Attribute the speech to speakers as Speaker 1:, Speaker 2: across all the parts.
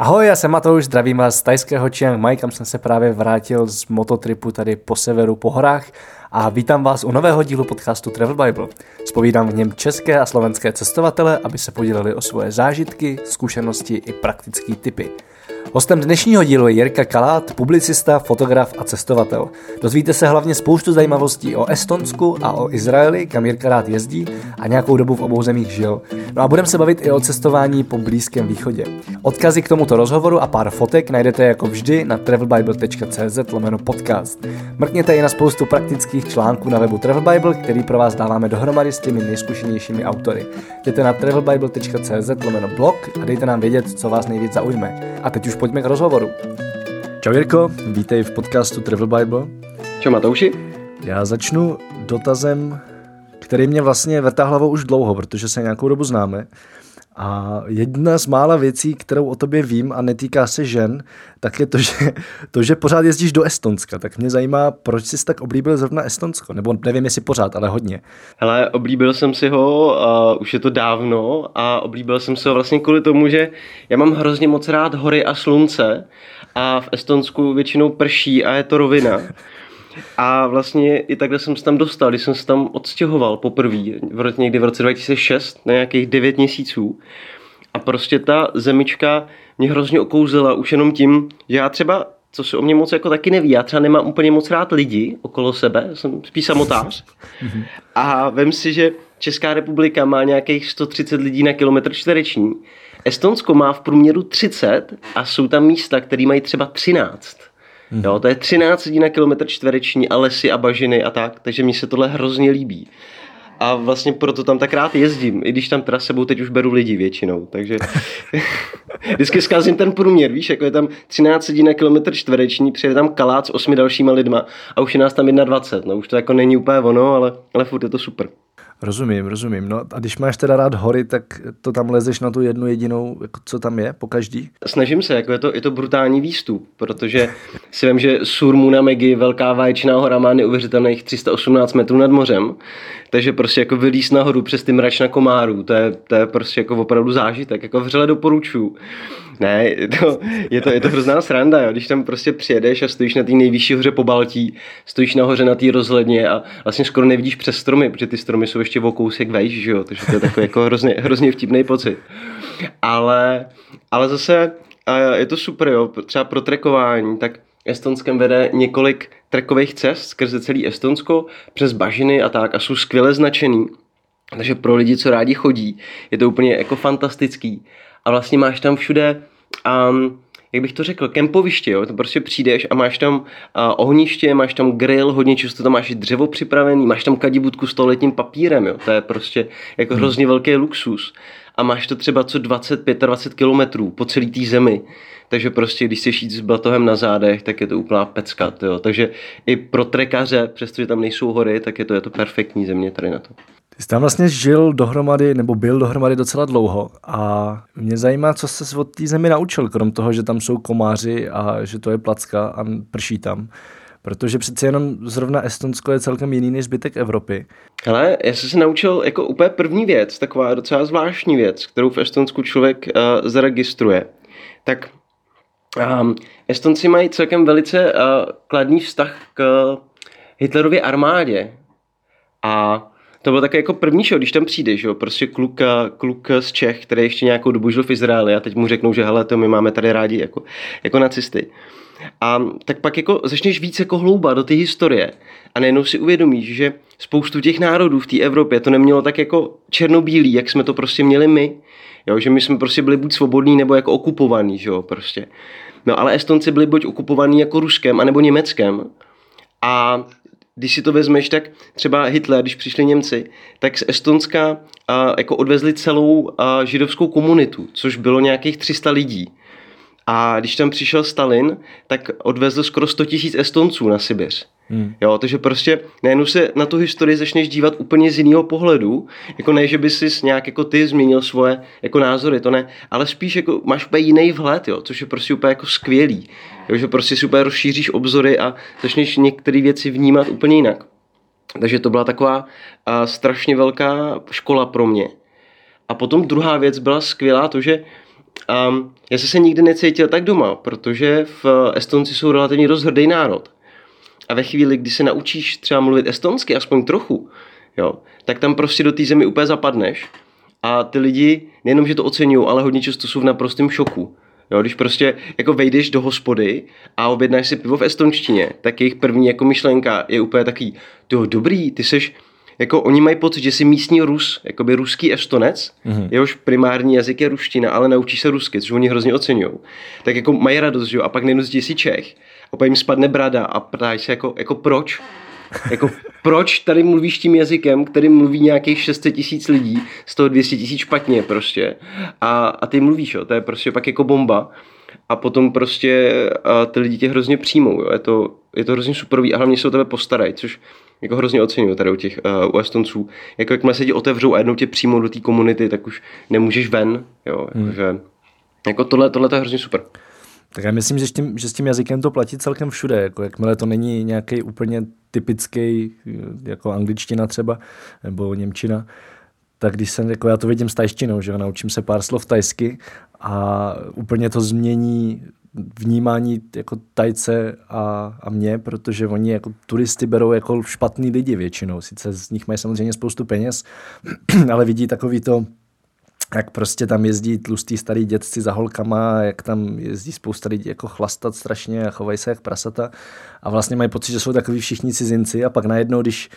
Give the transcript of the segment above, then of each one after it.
Speaker 1: Ahoj, já jsem Matouš, zdravím vás z tajského Chiang Mai, kam jsem se právě vrátil z mototripu tady po severu, po horách a vítám vás u nového dílu podcastu Travel Bible. Spovídám v něm české a slovenské cestovatele, aby se podělili o svoje zážitky, zkušenosti i praktické typy. Hostem dnešního dílu je Jirka Kalát, publicista, fotograf a cestovatel. Dozvíte se hlavně spoustu zajímavostí o Estonsku a o Izraeli, kam Jirka rád jezdí a nějakou dobu v obou zemích žil. No a budeme se bavit i o cestování po Blízkém východě. Odkazy k tomuto rozhovoru a pár fotek najdete jako vždy na travelbible.cz lomeno podcast. Mrkněte i na spoustu praktických článků na webu Travel Bible, který pro vás dáváme dohromady s těmi nejzkušenějšími autory. Jděte na travelbible.cz lomeno blog a dejte nám vědět, co vás nejvíc zaujme. A teď už pojďme k rozhovoru. Čau Jirko, vítej v podcastu Travel Bible.
Speaker 2: Čau Matouši.
Speaker 1: Já začnu dotazem, který mě vlastně vrtá hlavou už dlouho, protože se nějakou dobu známe. A jedna z mála věcí, kterou o tobě vím a netýká se žen, tak je to, že, to, že pořád jezdíš do Estonska. Tak mě zajímá, proč jsi tak oblíbil zrovna Estonsko? Nebo nevím, jestli pořád, ale hodně.
Speaker 2: Hele, oblíbil jsem si ho, uh, už je to dávno, a oblíbil jsem si ho vlastně kvůli tomu, že já mám hrozně moc rád hory a slunce a v Estonsku většinou prší a je to rovina. A vlastně i takhle jsem se tam dostal, když jsem se tam odstěhoval poprvé, někdy v roce 2006, na nějakých 9 měsíců. A prostě ta zemička mě hrozně okouzila už jenom tím, že já třeba, co se o mě moc jako taky neví, já třeba nemám úplně moc rád lidi okolo sebe, jsem spíš samotář. A vím si, že Česká republika má nějakých 130 lidí na kilometr čtvereční. Estonsko má v průměru 30 a jsou tam místa, které mají třeba 13. Mm. Jo, to je 13 lidí na kilometr čtvereční a lesy a bažiny a tak, takže mi se tohle hrozně líbí. A vlastně proto tam tak rád jezdím, i když tam teda sebou teď už beru lidi většinou, takže vždycky zkazím ten průměr, víš, jako je tam 13 lidí na kilometr čtvereční, přijede tam kalác s osmi dalšíma lidma a už je nás tam 21, no už to jako není úplně ono, ale, ale furt je to super.
Speaker 1: Rozumím, rozumím. No a když máš teda rád hory, tak to tam lezeš na tu jednu jedinou, jako co tam je, po každý?
Speaker 2: Snažím se, jako je to, je to brutální výstup, protože si vím, že Surmuna Megi, velká vaječná hora, má neuvěřitelných 318 metrů nad mořem, takže prostě jako vylíz nahoru přes ty mračna komárů, to je, to je prostě jako opravdu zážitek, jako vřele doporučuju. Ne, je to, je to, je to hrozná sranda, jo. když tam prostě přijedeš a stojíš na té nejvyšší hoře po Baltí, stojíš nahoře na té rozhledně a vlastně skoro nevidíš přes stromy, protože ty stromy jsou ještě o kousek vejš, že jo, takže to je takový jako hrozně, hrozně vtipný pocit. Ale, ale zase je to super, jo, třeba pro trekování, tak Estonskem vede několik trekových cest skrze celý Estonsko, přes bažiny a tak a jsou skvěle značený. Takže pro lidi, co rádi chodí, je to úplně jako fantastický. A vlastně máš tam všude um, jak bych to řekl, kempoviště, jo? to prostě přijdeš a máš tam uh, ohniště, máš tam grill, hodně často tam máš i dřevo připravený, máš tam kadibutku s toaletním papírem, jo? to je prostě jako hmm. hrozně velký luxus. A máš to třeba co 20-25 kilometrů po celé té zemi. Takže prostě, když chceš jít s batohem na zádech, tak je to úplná pecka. Jo? Takže i pro trekaře, přestože tam nejsou hory, tak je to, je to perfektní země tady na to.
Speaker 1: Ty jsi tam vlastně žil dohromady, nebo byl dohromady docela dlouho a mě zajímá, co se od té zemi naučil, krom toho, že tam jsou komáři a že to je placka a prší tam. Protože přece jenom zrovna Estonsko je celkem jiný než zbytek Evropy.
Speaker 2: Ale já jsem se naučil jako úplně první věc, taková docela zvláštní věc, kterou v Estonsku člověk uh, zaregistruje. Tak um, Estonci mají celkem velice uh, kladný vztah k Hitlerově armádě. A to bylo také jako první show, když tam přijdeš, jo, prostě kluk, kluk z Čech, který ještě nějakou dobu žil v Izraeli a teď mu řeknou, že hele, to my máme tady rádi jako, jako nacisty. A tak pak jako začneš víc jako hlouba do té historie a najednou si uvědomíš, že spoustu těch národů v té Evropě to nemělo tak jako černobílý, jak jsme to prostě měli my. Jo, že my jsme prostě byli buď svobodní nebo jako okupovaní, že jo, prostě. No ale Estonci byli buď okupovaní jako Ruskem, anebo Německem. A když si to vezmeš, tak třeba Hitler, když přišli Němci, tak z Estonska a, jako odvezli celou a, židovskou komunitu, což bylo nějakých 300 lidí. A když tam přišel Stalin, tak odvezl skoro 100 tisíc Estonců na Sibiř. Hmm. Jo, takže prostě najednou se na tu historii začneš dívat úplně z jiného pohledu, jako ne, že by si nějak jako ty změnil svoje jako názory, to ne, ale spíš jako máš úplně jiný vhled, jo, což je prostě úplně jako skvělý, jo, že prostě si úplně rozšíříš obzory a začneš některé věci vnímat úplně jinak. Takže to byla taková a, strašně velká škola pro mě. A potom druhá věc byla skvělá to, že A já jsem se nikdy necítil tak doma, protože v Estonci jsou relativně dost hrdý národ. A ve chvíli, kdy se naučíš třeba mluvit estonsky, aspoň trochu, jo, tak tam prostě do té zemi úplně zapadneš a ty lidi nejenom, že to oceňují, ale hodně často jsou v naprostém šoku. Jo, když prostě jako vejdeš do hospody a objednáš si pivo v estonštině, tak jejich první jako myšlenka je úplně takový, to dobrý, ty seš, jako oni mají pocit, že jsi místní Rus, jakoby ruský estonec, mm-hmm. jehož primární jazyk je ruština, ale naučí se rusky, což oni hrozně oceňují. Tak jako mají radost, že jo, a pak najednou si Čech, a jim spadne brada a ptají se jako, jako proč, jako proč tady mluvíš tím jazykem, který mluví nějakých 600 tisíc lidí, z toho 200 tisíc špatně prostě. A, a ty mluvíš, jo, to je prostě pak jako bomba. A potom prostě a ty lidi tě hrozně přijmou, jo. Je, to, je to hrozně superový a hlavně se o tebe postarají, což jako hrozně oceňuju tady u těch uh, u Estonců. Jako jakmile se ti otevřou a jednou tě přijmou do té komunity, tak už nemůžeš ven, jo, hmm. jakože, jako tohle, tohle to je hrozně super.
Speaker 1: Tak já myslím, že s, tím, že s tím jazykem to platí celkem všude. Jako jakmile to není nějaký úplně typický, jako angličtina třeba, nebo němčina, tak když jsem, jako já to vidím s tajštinou, že naučím se pár slov tajsky a úplně to změní vnímání jako tajce a, a mě, protože oni jako turisty berou jako špatný lidi většinou. Sice z nich mají samozřejmě spoustu peněz, ale vidí takový to, jak prostě tam jezdí tlustý starý dětci za holkama, jak tam jezdí spousta lidí jako chlastat strašně a chovají se jak prasata a vlastně mají pocit, že jsou takový všichni cizinci a pak najednou, když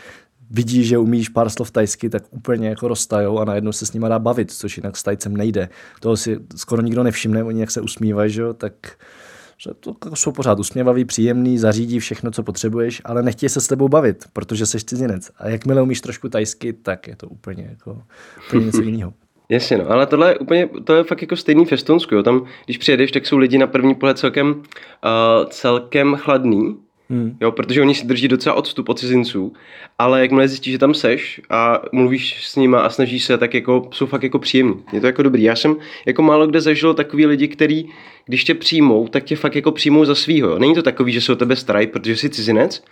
Speaker 1: vidí, že umíš pár slov tajsky, tak úplně jako roztajou a najednou se s nima dá bavit, což jinak s tajcem nejde. Toho si skoro nikdo nevšimne, oni jak se usmívají, že jo, tak že to jako jsou pořád usměvavý, příjemný, zařídí všechno, co potřebuješ, ale nechtějí se s tebou bavit, protože jsi cizinec. A jakmile umíš trošku tajsky, tak je to úplně, jako, úplně něco jiného.
Speaker 2: Jasně, no, ale tohle je úplně, to je fakt jako stejný v Estonsku, jo. Tam, když přijedeš, tak jsou lidi na první pohled celkem, uh, celkem chladný, Hmm. Jo, protože oni si drží docela odstup od cizinců, ale jakmile zjistíš, že tam seš a mluvíš s nima a snažíš se, tak jako, jsou fakt jako příjemní. Je to jako dobrý. Já jsem jako málo kde zažil takový lidi, který, když tě přijmou, tak tě fakt jako přijmou za svýho. Jo. Není to takový, že se o tebe starají, protože jsi cizinec,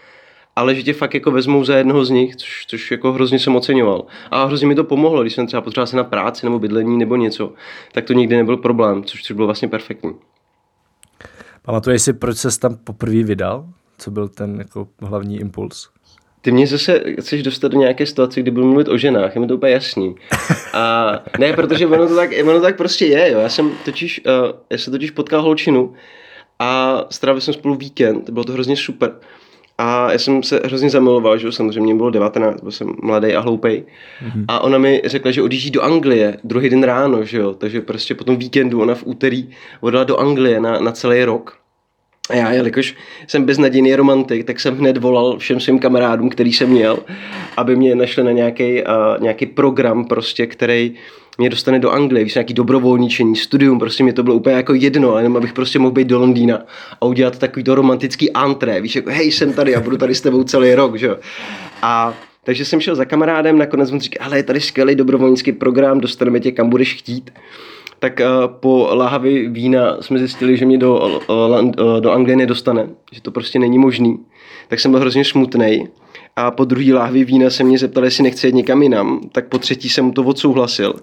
Speaker 2: ale že tě fakt jako vezmou za jednoho z nich, což, což jako hrozně jsem oceňoval. A hrozně mi to pomohlo, když jsem třeba potřeboval se na práci nebo bydlení nebo něco, tak to nikdy nebyl problém, což, což bylo vlastně perfektní.
Speaker 1: Pamatuješ si, proč se tam poprvé vydal? Co byl ten jako hlavní impuls?
Speaker 2: Ty mě zase chceš dostat do nějaké situace, kdy budu mluvit o ženách, je mi to úplně jasný. A ne, protože ono to tak, ono tak prostě je, jo. Já jsem totiž, uh, já jsem totiž potkal holčinu a strávil jsem spolu víkend, bylo to hrozně super. A já jsem se hrozně zamiloval, že samozřejmě bylo 19, byl jsem mladý a hloupej. Mm-hmm. A ona mi řekla, že odjíždí do Anglie druhý den ráno, že jo. Takže prostě po tom víkendu ona v úterý odjela do Anglie na, na celý rok. A já, jelikož jsem beznadějný romantik, tak jsem hned volal všem svým kamarádům, který jsem měl, aby mě našli na nějaký, uh, nějaký program, prostě, který mě dostane do Anglie, víš, nějaký dobrovolničení, studium, prostě mě to bylo úplně jako jedno, jenom abych prostě mohl být do Londýna a udělat takový to romantický antré, víš, jako hej, jsem tady a budu tady s tebou celý rok, že. A takže jsem šel za kamarádem, nakonec on říkal, ale je tady skvělý dobrovolnický program, dostaneme tě kam budeš chtít. Tak uh, po láhavě vína jsme zjistili, že mě do, uh, do Anglie nedostane, že to prostě není možný. Tak jsem byl hrozně smutný a po druhý láhvi vína se mě zeptal, jestli nechce jít někam jinam, tak po třetí jsem mu to odsouhlasil.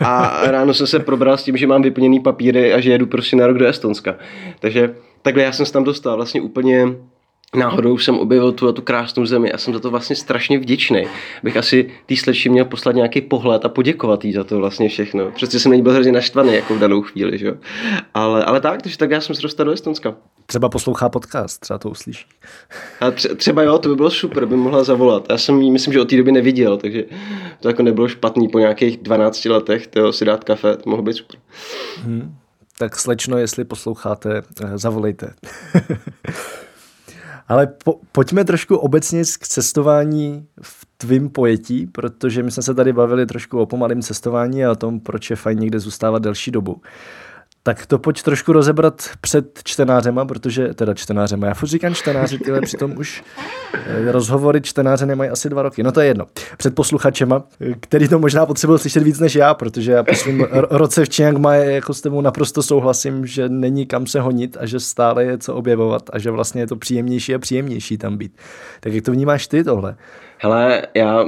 Speaker 2: A ráno jsem se probral s tím, že mám vyplněný papíry a že jedu prostě na rok do Estonska. Takže takhle já jsem se tam dostal vlastně úplně náhodou jsem objevil tu, tu krásnou zemi a jsem za to vlastně strašně vděčný. Bych asi tý slečně měl poslat nějaký pohled a poděkovat jí za to vlastně všechno. Přesně jsem není byl hrozně naštvaný jako v danou chvíli, že? Ale, ale tak, takže tak já jsem se dostal do Estonska.
Speaker 1: Třeba poslouchá podcast, třeba to uslyší.
Speaker 2: A tře- třeba jo, to by bylo super, by mohla zavolat. Já jsem ji myslím, že od té doby neviděl, takže to jako nebylo špatný po nějakých 12 letech to si dát kafe, to mohlo být super.
Speaker 1: Hmm. Tak slečno, jestli posloucháte, eh, zavolejte. Ale po, pojďme trošku obecně k cestování v tvým pojetí, protože my jsme se tady bavili trošku o pomalém cestování a o tom, proč je fajn někde zůstávat delší dobu. Tak to pojď trošku rozebrat před čtenářema, protože, teda čtenářema, já furt říkám čtenáři, tyhle přitom už eh, rozhovory čtenáře nemají asi dva roky. No to je jedno. Před posluchačema, který to možná potřebují slyšet víc než já, protože já po svým roce v Chiang Mai jako s tebou naprosto souhlasím, že není kam se honit a že stále je co objevovat a že vlastně je to příjemnější a příjemnější tam být. Tak jak to vnímáš ty tohle?
Speaker 2: Hele, já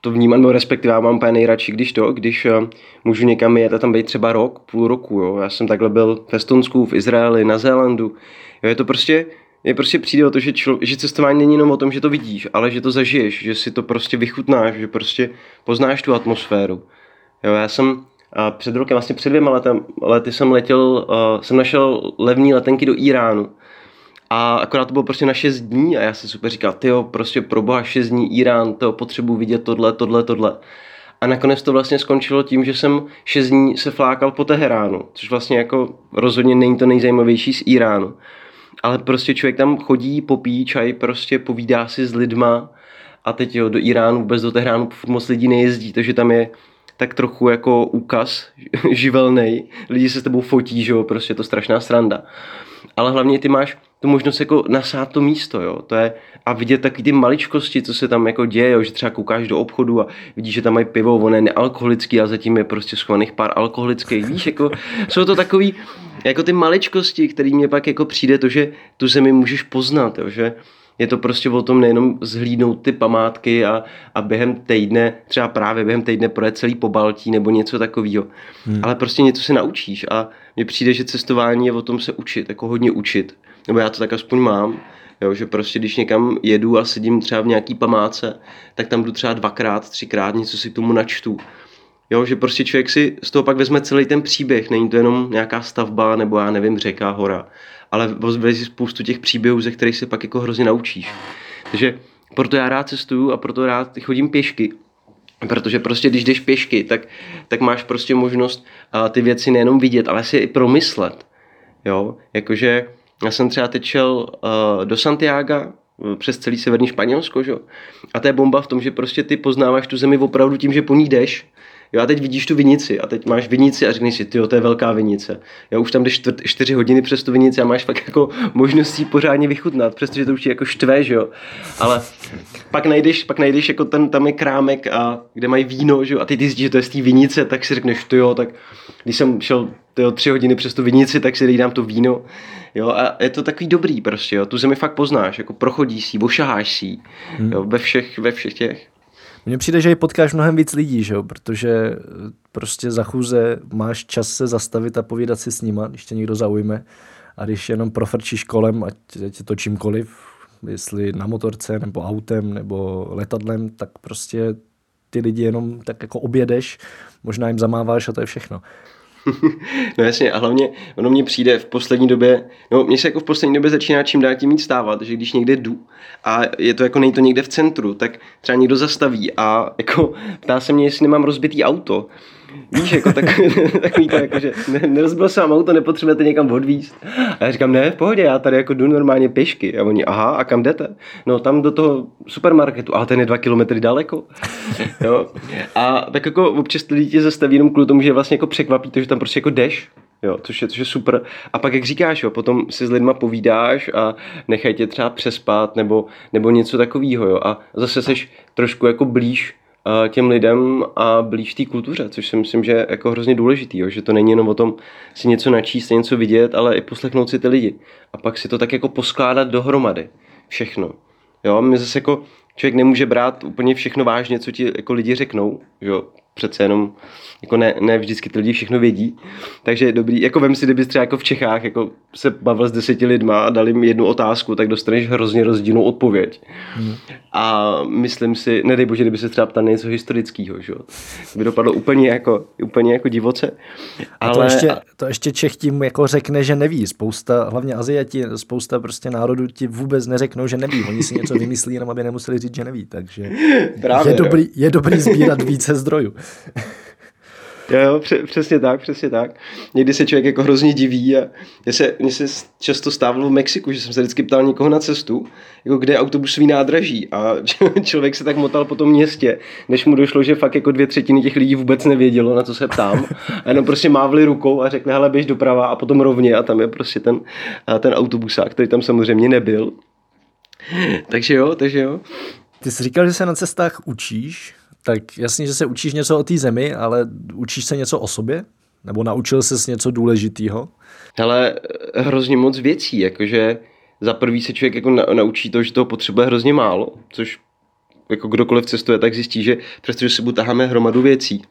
Speaker 2: to vnímám, no respektive já mám úplně nejradši, když to, když uh, můžu někam jet a tam být třeba rok, půl roku, jo. Já jsem takhle byl v Estonsku, v Izraeli, na Zélandu. Jo, je to prostě, je prostě přijde o to, že, člo, že cestování není jenom o tom, že to vidíš, ale že to zažiješ, že si to prostě vychutnáš, že prostě poznáš tu atmosféru. Jo, já jsem a před rokem, vlastně před dvěma letem, lety jsem letěl, uh, jsem našel levní letenky do Iránu. A akorát to bylo prostě na 6 dní a já si super říkal, ty prostě pro boha 6 dní Irán, to potřebuji vidět tohle, tohle, tohle. A nakonec to vlastně skončilo tím, že jsem 6 dní se flákal po Teheránu, což vlastně jako rozhodně není to nejzajímavější z Iránu. Ale prostě člověk tam chodí, popíjí čaj, prostě povídá si s lidma a teď jo, do Iránu, vůbec do Teheránu moc lidí nejezdí, takže tam je tak trochu jako úkaz živelný. Lidi se s tebou fotí, že jo, prostě je to strašná sranda. Ale hlavně ty máš tu možnost jako nasát to místo, jo. To je, a vidět taky ty maličkosti, co se tam jako děje, jo, že třeba koukáš do obchodu a vidíš, že tam mají pivo, ono je nealkoholický a zatím je prostě schovaných pár alkoholických, víš, jako jsou to takový, jako ty maličkosti, který mě pak jako přijde to, že tu zemi můžeš poznat, jo, že je to prostě o tom nejenom zhlídnout ty památky a, a během týdne, třeba právě během týdne projet celý po Baltí nebo něco takového. Hmm. Ale prostě něco se naučíš a mně přijde, že cestování je o tom se učit, jako hodně učit. Nebo já to tak aspoň mám. Jo, že prostě když někam jedu a sedím třeba v nějaký památce, tak tam jdu třeba dvakrát, třikrát, něco si k tomu načtu. Jo, že prostě člověk si z toho pak vezme celý ten příběh, není to jenom nějaká stavba nebo já nevím, řeka, hora, ale vezme si spoustu těch příběhů, ze kterých se pak jako hrozně naučíš. Takže proto já rád cestuju a proto rád chodím pěšky, Protože prostě když jdeš pěšky, tak, tak máš prostě možnost uh, ty věci nejenom vidět, ale si i promyslet. Jo, jakože já jsem třeba teď šel uh, do Santiago, přes celý severní Španělsko, že? A to je bomba v tom, že prostě ty poznáváš tu zemi opravdu tím, že po ní jdeš Jo a teď vidíš tu vinici a teď máš vinici a řekneš si, ty to je velká vinice. Já už tam jdeš čtvrt, čtyři hodiny přes tu vinici a máš fakt jako možnost pořádně vychutnat, přestože to už je jako štve, že jo. Ale pak najdeš, pak najdeš jako ten, tam je krámek, a, kde mají víno, že jo, a ty zjistíš, že to je z té vinice, tak si řekneš, ty jo, tak když jsem šel tyjo, tři hodiny přes tu vinici, tak si dám to víno. Jo, a je to takový dobrý prostě, jo. Tu zemi fakt poznáš, jako prochodíš si, ošaháš si, hmm. jo, ve všech, ve všech těch.
Speaker 1: Mně přijde, že i potkáš mnohem víc lidí, že jo? protože eh, prostě za chůze máš čas se zastavit a povídat si s nima, když tě někdo zaujme. A když jenom profrčíš kolem, ať je to čímkoliv, jestli na motorce, nebo autem, nebo letadlem, tak prostě ty lidi jenom tak jako objedeš, možná jim zamáváš a to je všechno.
Speaker 2: no jasně, a hlavně ono mně přijde v poslední době, no mně se jako v poslední době začíná čím dál tím mít stávat, že když někde jdu a je to jako nejde to někde v centru, tak třeba někdo zastaví a jako ptá se mě, jestli nemám rozbitý auto. Víš, jako tak, takový to, jako, že ne, nerozbil jsem auto, nepotřebujete někam odvízt. A já říkám, ne, v pohodě, já tady jako jdu normálně pěšky. A oni, aha, a kam jdete? No tam do toho supermarketu, ale ten je dva kilometry daleko. jo. A tak jako občas lidi tě zastaví jenom kvůli tomu, že vlastně jako překvapí to, že tam prostě jako jdeš. Jo, což je, což je super. A pak, jak říkáš, jo, potom si s lidma povídáš a nechají tě třeba přespat nebo, nebo něco takového. Jo. A zase seš trošku jako blíž těm lidem a blíž té kultuře, což si myslím, že je jako hrozně důležitý, jo? že to není jenom o tom si něco načíst, něco vidět, ale i poslechnout si ty lidi. A pak si to tak jako poskládat dohromady. Všechno. Jo, my zase jako člověk nemůže brát úplně všechno vážně, co ti jako lidi řeknou, jo? Přece jenom jako ne, ne vždycky ty lidi všechno vědí. Takže je dobrý, jako vem si, kdyby třeba jako v Čechách jako se bavil s deseti lidma a dali jim jednu otázku, tak dostaneš hrozně rozdílnou odpověď. Hmm. A myslím si, nedej bože, kdyby se třeba ptal něco historického, že jo. To by dopadlo úplně jako, úplně jako divoce.
Speaker 1: Ale... A to ještě, to ještě Čech tím jako řekne, že neví. Spousta, hlavně Aziati, spousta prostě národů ti vůbec neřeknou, že neví. Oni si něco vymyslí, jenom aby nemuseli říct, že neví. Takže Právě, je, dobrý, je dobrý sbírat více zdrojů.
Speaker 2: Jo, jo přesně tak, přesně tak. Někdy se člověk jako hrozně diví a mně se, mně se často stávalo v Mexiku, že jsem se vždycky ptal někoho na cestu, jako kde je autobusový nádraží a člověk se tak motal po tom městě, než mu došlo, že fakt jako dvě třetiny těch lidí vůbec nevědělo, na co se ptám a jenom prostě mávli rukou a řekli, hele, běž doprava a potom rovně a tam je prostě ten, ten autobusák, který tam samozřejmě nebyl. takže jo, takže jo.
Speaker 1: Ty jsi říkal, že se na cestách učíš, tak jasně, že se učíš něco o té zemi, ale učíš se něco o sobě? Nebo naučil ses něco důležitého?
Speaker 2: Ale hrozně moc věcí, jakože za prvý se člověk jako naučí to, že toho potřebuje hrozně málo, což jako kdokoliv cestuje, tak zjistí, že přestože si taháme hromadu věcí,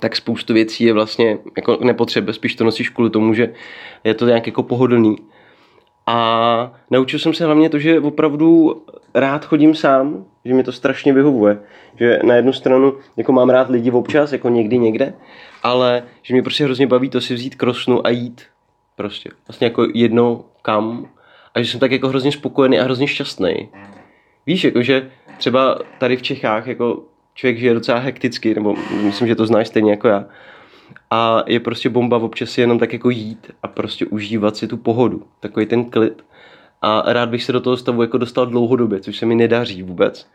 Speaker 2: tak spoustu věcí je vlastně jako nepotřeba, spíš to nosíš kvůli tomu, že je to nějak jako pohodlný. A naučil jsem se hlavně to, že opravdu rád chodím sám, že mi to strašně vyhovuje. Že na jednu stranu jako mám rád lidi občas, jako někdy někde, ale že mě prostě hrozně baví to si vzít krosnu a jít. Prostě. Vlastně jako jednou kam. A že jsem tak jako hrozně spokojený a hrozně šťastný. Víš, jako že třeba tady v Čechách jako člověk žije docela hekticky, nebo myslím, že to znáš stejně jako já. A je prostě bomba občas jenom tak jako jít a prostě užívat si tu pohodu, takový ten klid. A rád bych se do toho stavu jako dostal dlouhodobě, což se mi nedaří vůbec.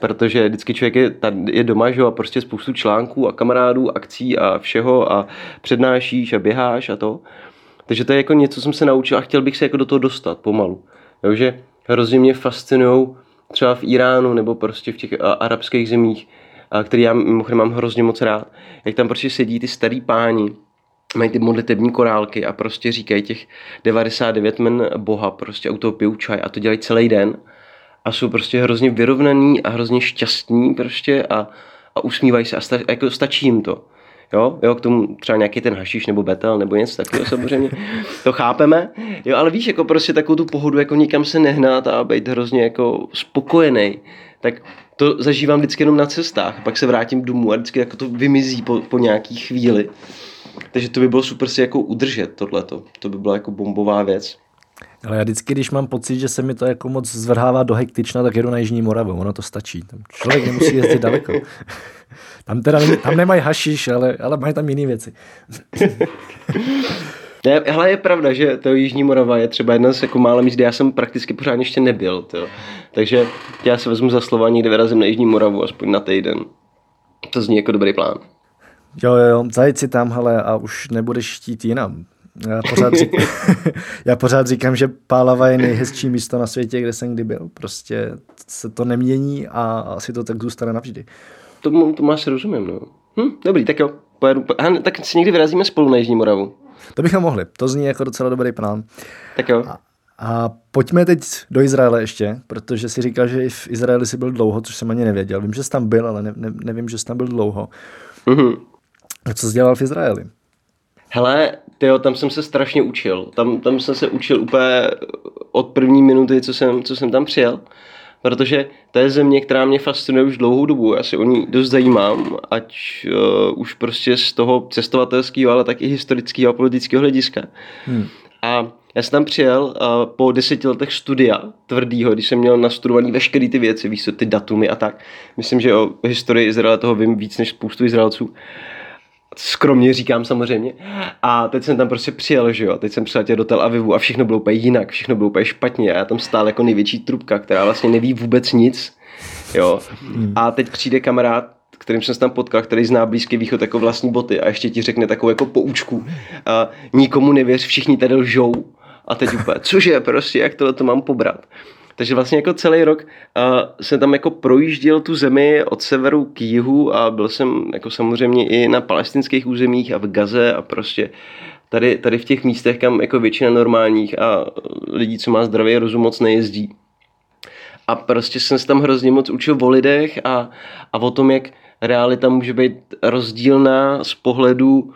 Speaker 2: Protože vždycky člověk je, tady je doma že, a prostě spoustu článků a kamarádů, akcí a všeho a přednášíš a běháš a to. Takže to je jako něco, co jsem se naučil a chtěl bych se jako do toho dostat pomalu. Jo, že hrozně mě fascinují třeba v Iránu nebo prostě v těch arabských zemích, který já mimochodem mám hrozně moc rád, jak tam prostě sedí ty starý páni, mají ty modlitební korálky a prostě říkají těch 99 men Boha prostě a u toho pijou čaj a to dělají celý den a jsou prostě hrozně vyrovnaný a hrozně šťastní prostě a, a usmívají se a sta, jako stačí jim to. Jo, jo, k tomu třeba nějaký ten hašiš nebo betel nebo něco takového samozřejmě, to chápeme, jo, ale víš, jako prostě takovou tu pohodu, jako nikam se nehnat a být hrozně jako spokojený, tak to zažívám vždycky jenom na cestách, pak se vrátím domů a vždycky jako to vymizí po, po nějaký chvíli, takže to by bylo super si jako udržet tohleto, to by byla jako bombová věc.
Speaker 1: Ale já vždycky, když mám pocit, že se mi to jako moc zvrhává do hektična, tak jedu na Jižní Moravu, ono to stačí. Tam člověk nemusí jezdit daleko. Tam teda tam nemají hašiš, ale, ale mají tam jiné věci.
Speaker 2: Ne, ale je pravda, že to Jižní Morava je třeba jedna z jako mála míst, kde já jsem prakticky pořád ještě nebyl. To. Takže já se vezmu za slova někde vyrazím na Jižní Moravu aspoň na týden. To zní jako dobrý plán.
Speaker 1: Jo, jo, jo, zajít si tam, hele, a už nebudeš chtít jinam. Já pořád, říkám, já pořád říkám, že Pálava je nejhezčí místo na světě, kde jsem kdy byl. Prostě se to nemění a asi to tak zůstane navždy.
Speaker 2: To, to máš rozumím, no. Hm, dobrý, tak jo. Pojedu, aha, tak si někdy vyrazíme spolu na Jižní Moravu.
Speaker 1: To bychom mohli. To zní jako docela dobrý plán.
Speaker 2: Tak jo.
Speaker 1: A, a pojďme teď do Izraele ještě, protože si říkal, že i v Izraeli jsi byl dlouho, což jsem ani nevěděl. Vím, že jsi tam byl, ale ne, ne, nevím, že jsi tam byl dlouho. Mm-hmm. A co jsi dělal v Izraeli?
Speaker 2: Hele, tyjo, tam jsem se strašně učil. Tam, tam jsem se učil úplně od první minuty, co jsem, co jsem tam přijel. Protože to je země, která mě fascinuje už dlouhou dobu. Já si o ní dost zajímám, ať uh, už prostě z toho cestovatelského, ale tak i historického a politického hlediska. Hmm. A já jsem tam přijel uh, po deseti letech studia tvrdýho, když jsem měl nastudovaný veškeré ty věci, víš co, ty datumy a tak. Myslím, že o historii Izraele toho vím víc než spoustu Izraelců skromně říkám samozřejmě. A teď jsem tam prostě přijel, že jo, teď jsem přiletěl do Tel Avivu a všechno bylo úplně jinak, všechno bylo úplně špatně a já tam stál jako největší trubka, která vlastně neví vůbec nic, jo. Hmm. A teď přijde kamarád, kterým jsem se tam potkal, který zná Blízký východ jako vlastní boty a ještě ti řekne takovou jako poučku. A nikomu nevěř, všichni tady lžou. A teď úplně, cože, prostě, jak tohle to mám pobrat. Takže vlastně jako celý rok uh, jsem tam jako projížděl tu zemi od severu k jihu a byl jsem jako samozřejmě i na palestinských územích a v Gaze a prostě tady, tady v těch místech, kam jako většina normálních a lidí, co má zdravý rozum, moc nejezdí. A prostě jsem se tam hrozně moc učil o lidech a, a o tom, jak realita může být rozdílná z pohledu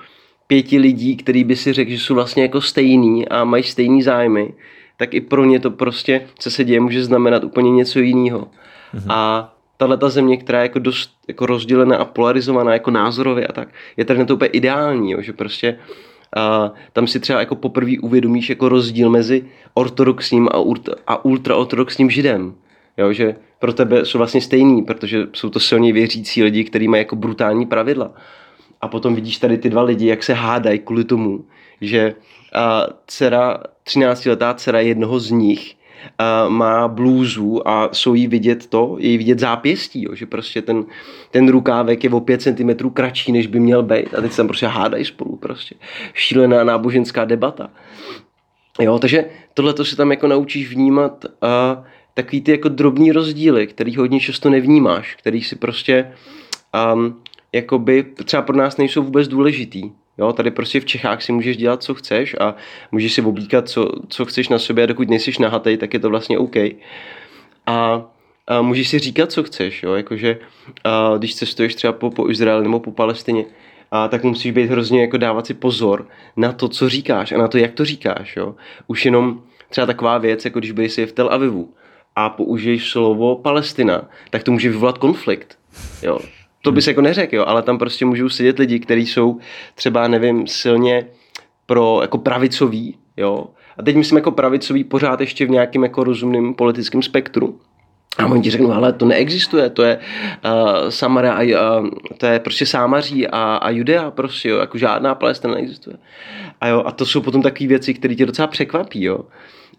Speaker 2: pěti lidí, který by si řekl, že jsou vlastně jako stejný a mají stejný zájmy tak i pro ně to prostě, co se děje, může znamenat úplně něco jiného. Mhm. A tahle ta země, která je jako dost jako rozdělená a polarizovaná jako názorově a tak, je tady na to úplně ideální, jo, že prostě a tam si třeba jako poprvé uvědomíš jako rozdíl mezi ortodoxním a, ultra, a ultraortodoxním židem. Jo, že pro tebe jsou vlastně stejný, protože jsou to silně věřící lidi, kteří mají jako brutální pravidla. A potom vidíš tady ty dva lidi, jak se hádají kvůli tomu, že a dcera, 13-letá dcera jednoho z nich a má blůzu a jsou jí vidět to, je jí vidět zápěstí, jo, že prostě ten, ten rukávek je o 5 cm kratší, než by měl být a teď se tam prostě hádají spolu prostě. Šílená náboženská debata. Jo, takže tohle to si tam jako naučíš vnímat a takový ty jako drobný rozdíly, který hodně často nevnímáš, který si prostě um, jakoby třeba pro nás nejsou vůbec důležitý. Jo, tady prostě v Čechách si můžeš dělat, co chceš a můžeš si oblíkat, co, co chceš na sobě a dokud nejsi nahatej, tak je to vlastně OK. A a můžeš si říkat, co chceš, jo, jakože a když cestuješ třeba po, po Izraeli nebo po Palestině, a tak musíš být hrozně jako dávat si pozor na to, co říkáš a na to, jak to říkáš, jo. Už jenom třeba taková věc, jako když budeš si v Tel Avivu a použiješ slovo Palestina, tak to může vyvolat konflikt, jo. To bys jako neřekl, jo, ale tam prostě můžou sedět lidi, kteří jsou třeba, nevím, silně pro jako pravicový, jo. A teď myslím jako pravicový pořád ještě v nějakém jako rozumném politickém spektru. A oni ti řeknou, ale to neexistuje, to je uh, Samara a uh, to je prostě Sámaří a, a Judea prostě, jo, jako žádná Palestina neexistuje. A jo, a to jsou potom takové věci, které tě docela překvapí, jo.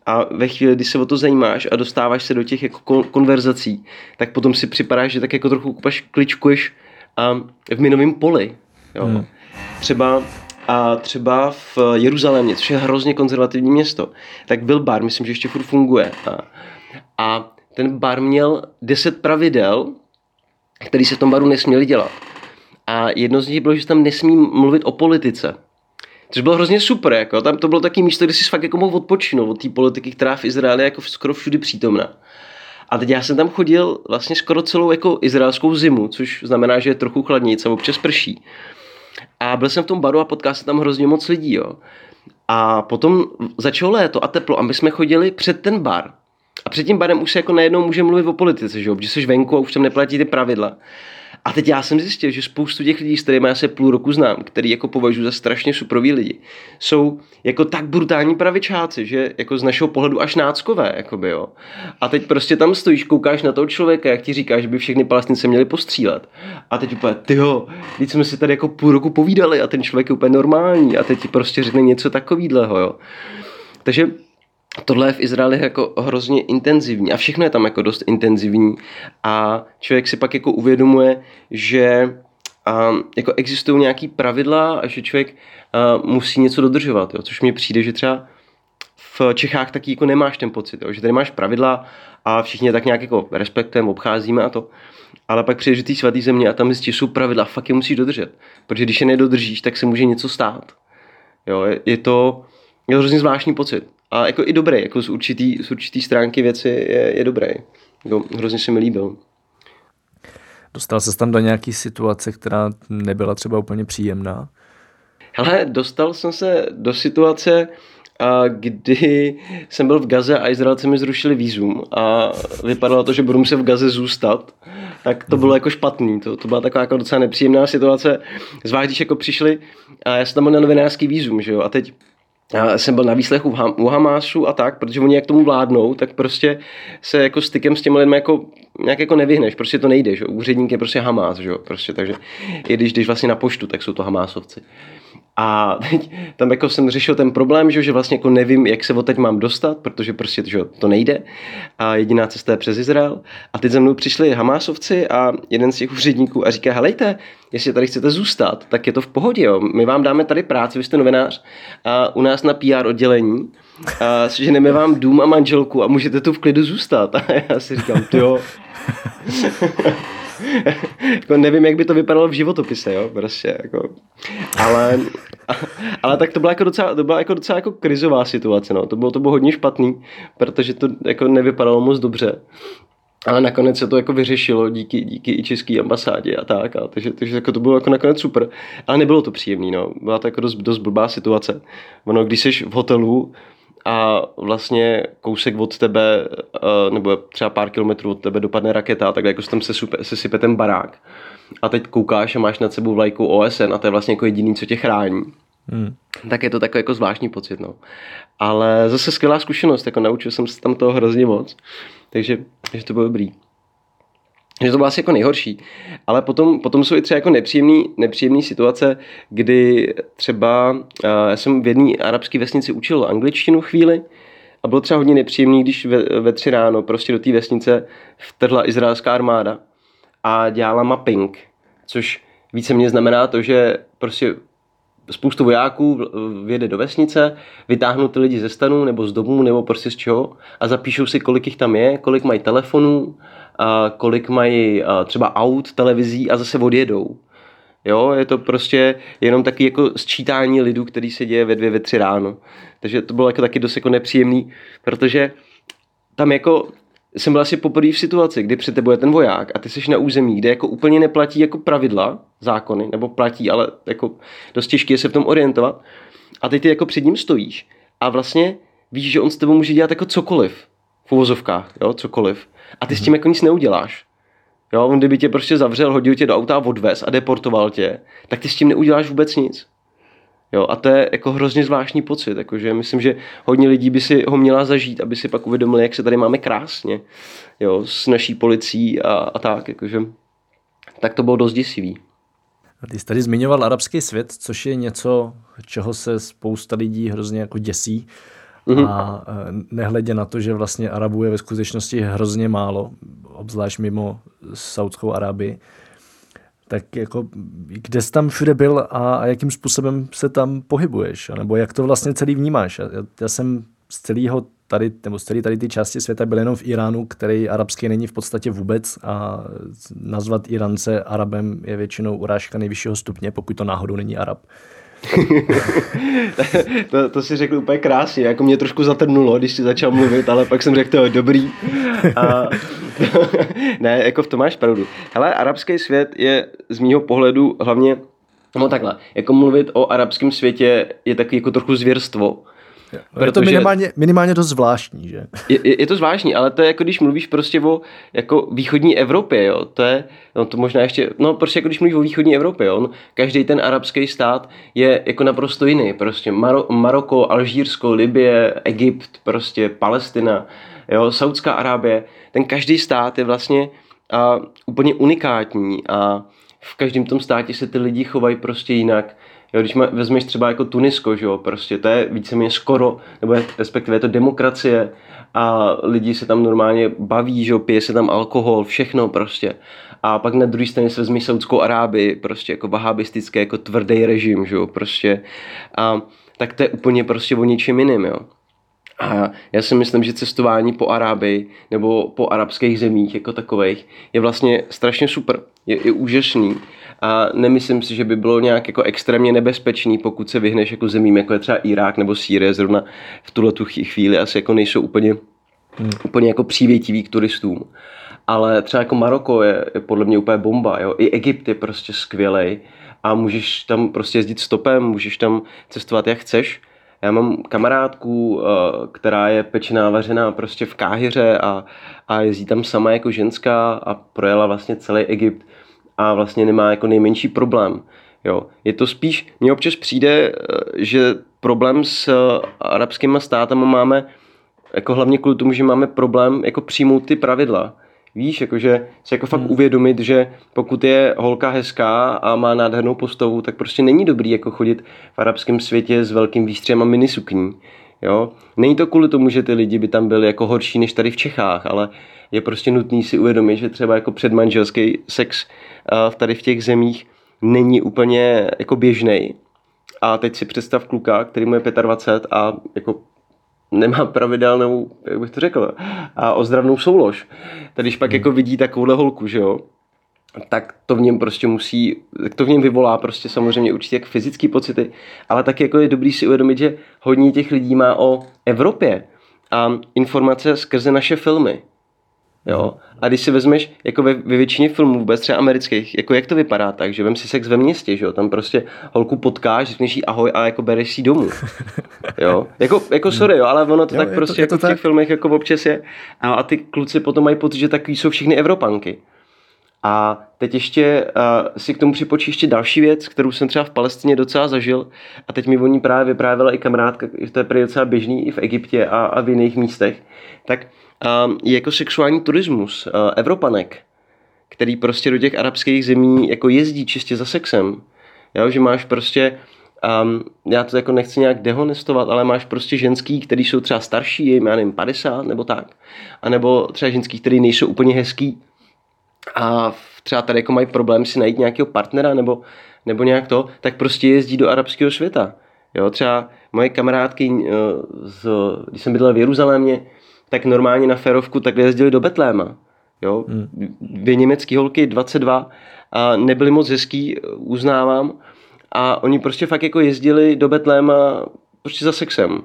Speaker 2: A ve chvíli, kdy se o to zajímáš a dostáváš se do těch jako konverzací, tak potom si připadáš, že tak jako trochu kupaš, kličkuješ um, v minovém poli, jo. Hmm. Třeba a třeba v Jeruzalémě, což je hrozně konzervativní město, tak byl bar, myslím, že ještě furt funguje. A, a ten bar měl deset pravidel, které se v tom baru nesměly dělat. A jedno z nich bylo, že tam nesmí mluvit o politice. Což bylo hrozně super, jako. tam to bylo taky místo, kde si fakt jako mohl odpočinout od té politiky, která v Izraeli jako skoro všudy přítomná. A teď já jsem tam chodil vlastně skoro celou jako izraelskou zimu, což znamená, že je trochu chladnější a občas prší. A byl jsem v tom baru a potkal se tam hrozně moc lidí, jo. A potom začalo léto a teplo a my jsme chodili před ten bar. A před tím barem už se jako najednou může mluvit o politice, že jo? Protože jsi venku a už tam neplatí ty pravidla. A teď já jsem zjistil, že spoustu těch lidí, s kterými já se půl roku znám, který jako považuji za strašně suprový lidi, jsou jako tak brutální pravičáci, že jako z našeho pohledu až náckové, jakoby, jo. A teď prostě tam stojíš, koukáš na toho člověka, jak ti říká, že by všechny palestince měli postřílet. A teď úplně, ty jo, teď jsme si tady jako půl roku povídali a ten člověk je úplně normální a teď ti prostě řekne něco takového, jo. Takže tohle je v Izraeli jako hrozně intenzivní a všechno je tam jako dost intenzivní a člověk si pak jako uvědomuje, že a jako existují nějaký pravidla a že člověk a, musí něco dodržovat, jo? což mi přijde, že třeba v Čechách taky jako nemáš ten pocit, jo? že tady máš pravidla a všichni tak nějak jako respektujeme, obcházíme a to. Ale pak přijdeš do té svaté země a tam zjistíš, jsou pravidla, fakt je musíš dodržet. Protože když je nedodržíš, tak se může něco stát. Jo? Je, je to, je to hrozně zvláštní pocit a jako i dobrý, jako z určitý, z určitý stránky věci je, je dobrý. Jako, hrozně se mi líbil.
Speaker 1: Dostal se tam do nějaké situace, která nebyla třeba úplně příjemná?
Speaker 2: Hele, dostal jsem se do situace, a kdy jsem byl v Gaze a Izraelci mi zrušili výzum a vypadalo to, že budu muset v Gaze zůstat, tak to bylo jako špatný. To, to byla taková jako docela nepříjemná situace, zvlášť když jako přišli a já jsem tam byl na novinářský výzum, že jo, a teď já jsem byl na výslechu u Hamásu a tak, protože oni jak tomu vládnou, tak prostě se jako stykem s těmi lidmi jako nějak jako nevyhneš, prostě to nejde, že úředník je prostě Hamás, že prostě, takže i když jdeš vlastně na poštu, tak jsou to Hamásovci. A teď tam jako jsem řešil ten problém, že, že vlastně jako nevím, jak se odteď mám dostat, protože prostě že to nejde. A jediná cesta je přes Izrael. A teď za mnou přišli Hamásovci a jeden z těch úředníků a říká, helejte, jestli tady chcete zůstat, tak je to v pohodě. Jo. My vám dáme tady práci, vy jste novinář a u nás na PR oddělení a seženeme vám dům a manželku a můžete tu v klidu zůstat. A já si říkám, jo. jako nevím, jak by to vypadalo v životopise, jo, prostě, jako. Ale, ale tak to byla jako docela, to byla jako docela jako krizová situace, no. To bylo, to bylo hodně špatný, protože to jako nevypadalo moc dobře. Ale nakonec se to jako vyřešilo díky, díky i české ambasádě a tak. A takže, takže jako to bylo jako nakonec super. Ale nebylo to příjemné. No. Byla to jako dost, dost blbá situace. Ono, když jsi v hotelu a vlastně kousek od tebe, nebo třeba pár kilometrů od tebe dopadne raketa, tak jako tam se, super, se sype ten barák. A teď koukáš a máš nad sebou vlajku OSN a to je vlastně jako jediný, co tě chrání. Hmm. Tak je to takový jako zvláštní pocit, no. Ale zase skvělá zkušenost, jako naučil jsem se tam toho hrozně moc. Takže, takže to bylo dobrý že to bylo asi jako nejhorší. Ale potom, potom jsou i třeba jako nepříjemné nepříjemný situace, kdy třeba uh, já jsem v jedné arabské vesnici učil angličtinu chvíli a bylo třeba hodně nepříjemný, když ve, ve tři ráno prostě do té vesnice vtrhla izraelská armáda a dělala mapping, což více mě znamená to, že prostě spoustu vojáků vjede do vesnice, vytáhnou ty lidi ze stanu nebo z domu nebo prostě z čeho a zapíšou si, kolik jich tam je, kolik mají telefonů, kolik mají třeba aut, televizí a zase odjedou. Jo, je to prostě jenom taky jako sčítání lidů, který se děje ve dvě, ve tři ráno. Takže to bylo jako taky dost jako nepříjemný, protože tam jako jsem byl asi poprvé v situaci, kdy před tebou je ten voják a ty jsi na území, kde jako úplně neplatí jako pravidla, zákony, nebo platí, ale jako dost těžké je se v tom orientovat. A teď ty jako před ním stojíš a vlastně víš, že on s tebou může dělat jako cokoliv. V uvozovkách, jo, cokoliv. A ty s tím jako nic neuděláš. Jo, on kdyby tě prostě zavřel, hodil tě do auta a odvez a deportoval tě, tak ty s tím neuděláš vůbec nic. Jo, a to je jako hrozně zvláštní pocit, jakože myslím, že hodně lidí by si ho měla zažít, aby si pak uvědomili, jak se tady máme krásně, jo, s naší policií a, a tak, jakože, tak to bylo dost děsivý.
Speaker 1: A ty jsi tady zmiňoval arabský svět, což je něco, čeho se spousta lidí hrozně jako děsí. Mm-hmm. A e, nehledě na to, že vlastně Arabů je ve skutečnosti hrozně málo, obzvlášť mimo Saudskou Arábii, tak jako kde jsi tam všude byl a, a jakým způsobem se tam pohybuješ? Nebo jak to vlastně celý vnímáš? Já, já jsem z celého tady, nebo z celé tady ty části světa byl jenom v Iránu, který arabský není v podstatě vůbec a nazvat Irance Arabem je většinou urážka nejvyššího stupně, pokud to náhodou není Arab.
Speaker 2: to, to si řekl úplně krásně, jako mě trošku zatrnulo, když jsi začal mluvit, ale pak jsem řekl, to je dobrý. A, ne, jako v tom máš pravdu. Ale arabský svět je z mýho pohledu hlavně, no takhle, jako mluvit o arabském světě je taky jako trochu zvěrstvo,
Speaker 1: Protože je to minimálně, minimálně dost zvláštní, že?
Speaker 2: Je, je, je to zvláštní, ale to je jako když mluvíš prostě o jako východní Evropě, jo, to je, no to možná ještě, no prostě jako když mluvíš o východní Evropě, jo, no, každý ten arabský stát je jako naprosto jiný, prostě Maro, Maroko, Alžírsko, Libie, Egypt, prostě Palestina, jo, Saudská Arábie, ten každý stát je vlastně a, úplně unikátní a v každém tom státě se ty lidi chovají prostě jinak Jo, když vezmeš třeba jako Tunisko, že jo, prostě to je víceméně skoro, nebo je, respektive je to demokracie a lidi se tam normálně baví, že jo, pije se tam alkohol, všechno prostě. A pak na druhé straně se vezmeš Saudskou Arábii, prostě jako vahabistické, jako tvrdý režim, že jo, prostě. A tak to je úplně prostě o ničem jiným, jo. A já si myslím, že cestování po Arábii nebo po arabských zemích jako takových je vlastně strašně super. Je, je úžasný a nemyslím si, že by bylo nějak jako extrémně nebezpečný, pokud se vyhneš jako zemím, jako je třeba Irák nebo Sýrie, zrovna v tuhle tu chvíli asi jako nejsou úplně, hmm. úplně jako přívětivý k turistům. Ale třeba jako Maroko je, je podle mě úplně bomba, jo? i Egypt je prostě skvělej a můžeš tam prostě jezdit stopem, můžeš tam cestovat jak chceš. Já mám kamarádku, eh, která je pečená vařená prostě v Káhyře a, a jezdí tam sama jako ženská a projela vlastně celý Egypt a vlastně nemá jako nejmenší problém. Jo. Je to spíš, mně občas přijde, eh, že problém s eh, arabskými státama máme jako hlavně kvůli tomu, že máme problém jako přijmout ty pravidla. Víš, jakože se jako fakt hmm. uvědomit, že pokud je holka hezká a má nádhernou postavu, tak prostě není dobrý jako chodit v arabském světě s velkým výstřem a minisukní. Jo? Není to kvůli tomu, že ty lidi by tam byli jako horší než tady v Čechách, ale je prostě nutný si uvědomit, že třeba jako předmanželský sex v tady v těch zemích není úplně jako běžný. A teď si představ kluka, který mu je 25 a jako nemá pravidelnou, jak bych to řekl, a ozdravnou soulož. Tady když pak jako vidí takovouhle holku, že jo, tak to v něm prostě musí, tak to v něm vyvolá prostě samozřejmě určitě jak fyzické pocity, ale tak jako je dobrý si uvědomit, že hodně těch lidí má o Evropě a informace skrze naše filmy. Jo? A když si vezmeš, jako ve, ve většině filmů, vůbec třeba amerických, jako jak to vypadá tak, že vem si sex ve městě, že jo? tam prostě holku potkáš, řekneš jí ahoj a jako bereš si domů. Jo? Jako, jako sorry, jo, ale ono to jo, tak prostě to, jako to v těch tak. filmech jako občas je. A, a ty kluci potom mají pocit, že takový jsou všechny Evropanky. A teď ještě uh, si k tomu připočí ještě další věc, kterou jsem třeba v Palestině docela zažil a teď mi o ní právě vyprávěla i kamarádka, že to je prý docela běžný i v Egyptě a, a v jiných místech. Tak jako sexuální turismus Evropanek, který prostě do těch arabských zemí jako jezdí čistě za sexem. Jo, že máš prostě Um, já to jako nechci nějak dehonestovat, ale máš prostě ženský, který jsou třeba starší, jim, já nevím, 50 nebo tak. A nebo třeba ženský, který nejsou úplně hezký a třeba tady jako mají problém si najít nějakého partnera nebo, nebo nějak to, tak prostě jezdí do arabského světa. Jo, třeba moje kamarádky, uh, z, když jsem bydlel v Jeruzalémě, tak normálně na ferovku takhle jezdili do Betléma. Jo? Hmm. Dvě německé holky, 22, a nebyly moc hezký, uznávám. A oni prostě fakt jako jezdili do Betléma prostě za sexem.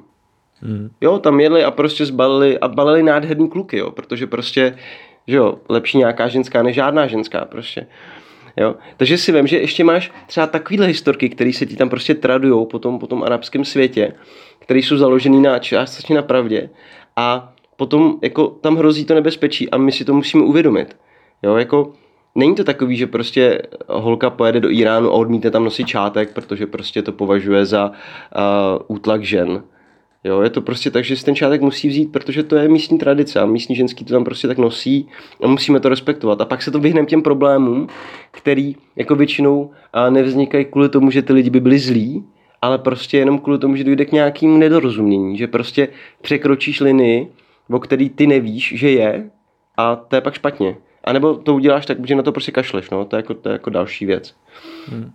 Speaker 2: Mm. Jo, tam jedli a prostě zbalili a balili nádherný kluky, jo, protože prostě, že jo, lepší nějaká ženská než žádná ženská prostě. Jo? Takže si vím, že ještě máš třeba takovýhle historky, které se ti tam prostě tradují po tom, po tom arabském světě, které jsou založené na částečně na pravdě a potom jako tam hrozí to nebezpečí a my si to musíme uvědomit. Jo, jako není to takový, že prostě holka pojede do Iránu a odmítne tam nosit čátek, protože prostě to považuje za uh, útlak žen. Jo, je to prostě tak, že si ten čátek musí vzít, protože to je místní tradice a místní ženský to tam prostě tak nosí a musíme to respektovat. A pak se to vyhneme těm problémům, který jako většinou nevznikají kvůli tomu, že ty lidi by byli zlí, ale prostě jenom kvůli tomu, že dojde k nějakému nedorozumění, že prostě překročíš linii, o který ty nevíš, že je a to je pak špatně. A nebo to uděláš tak, že na to prostě kašleš, no, to je jako, to je jako další věc. Hmm.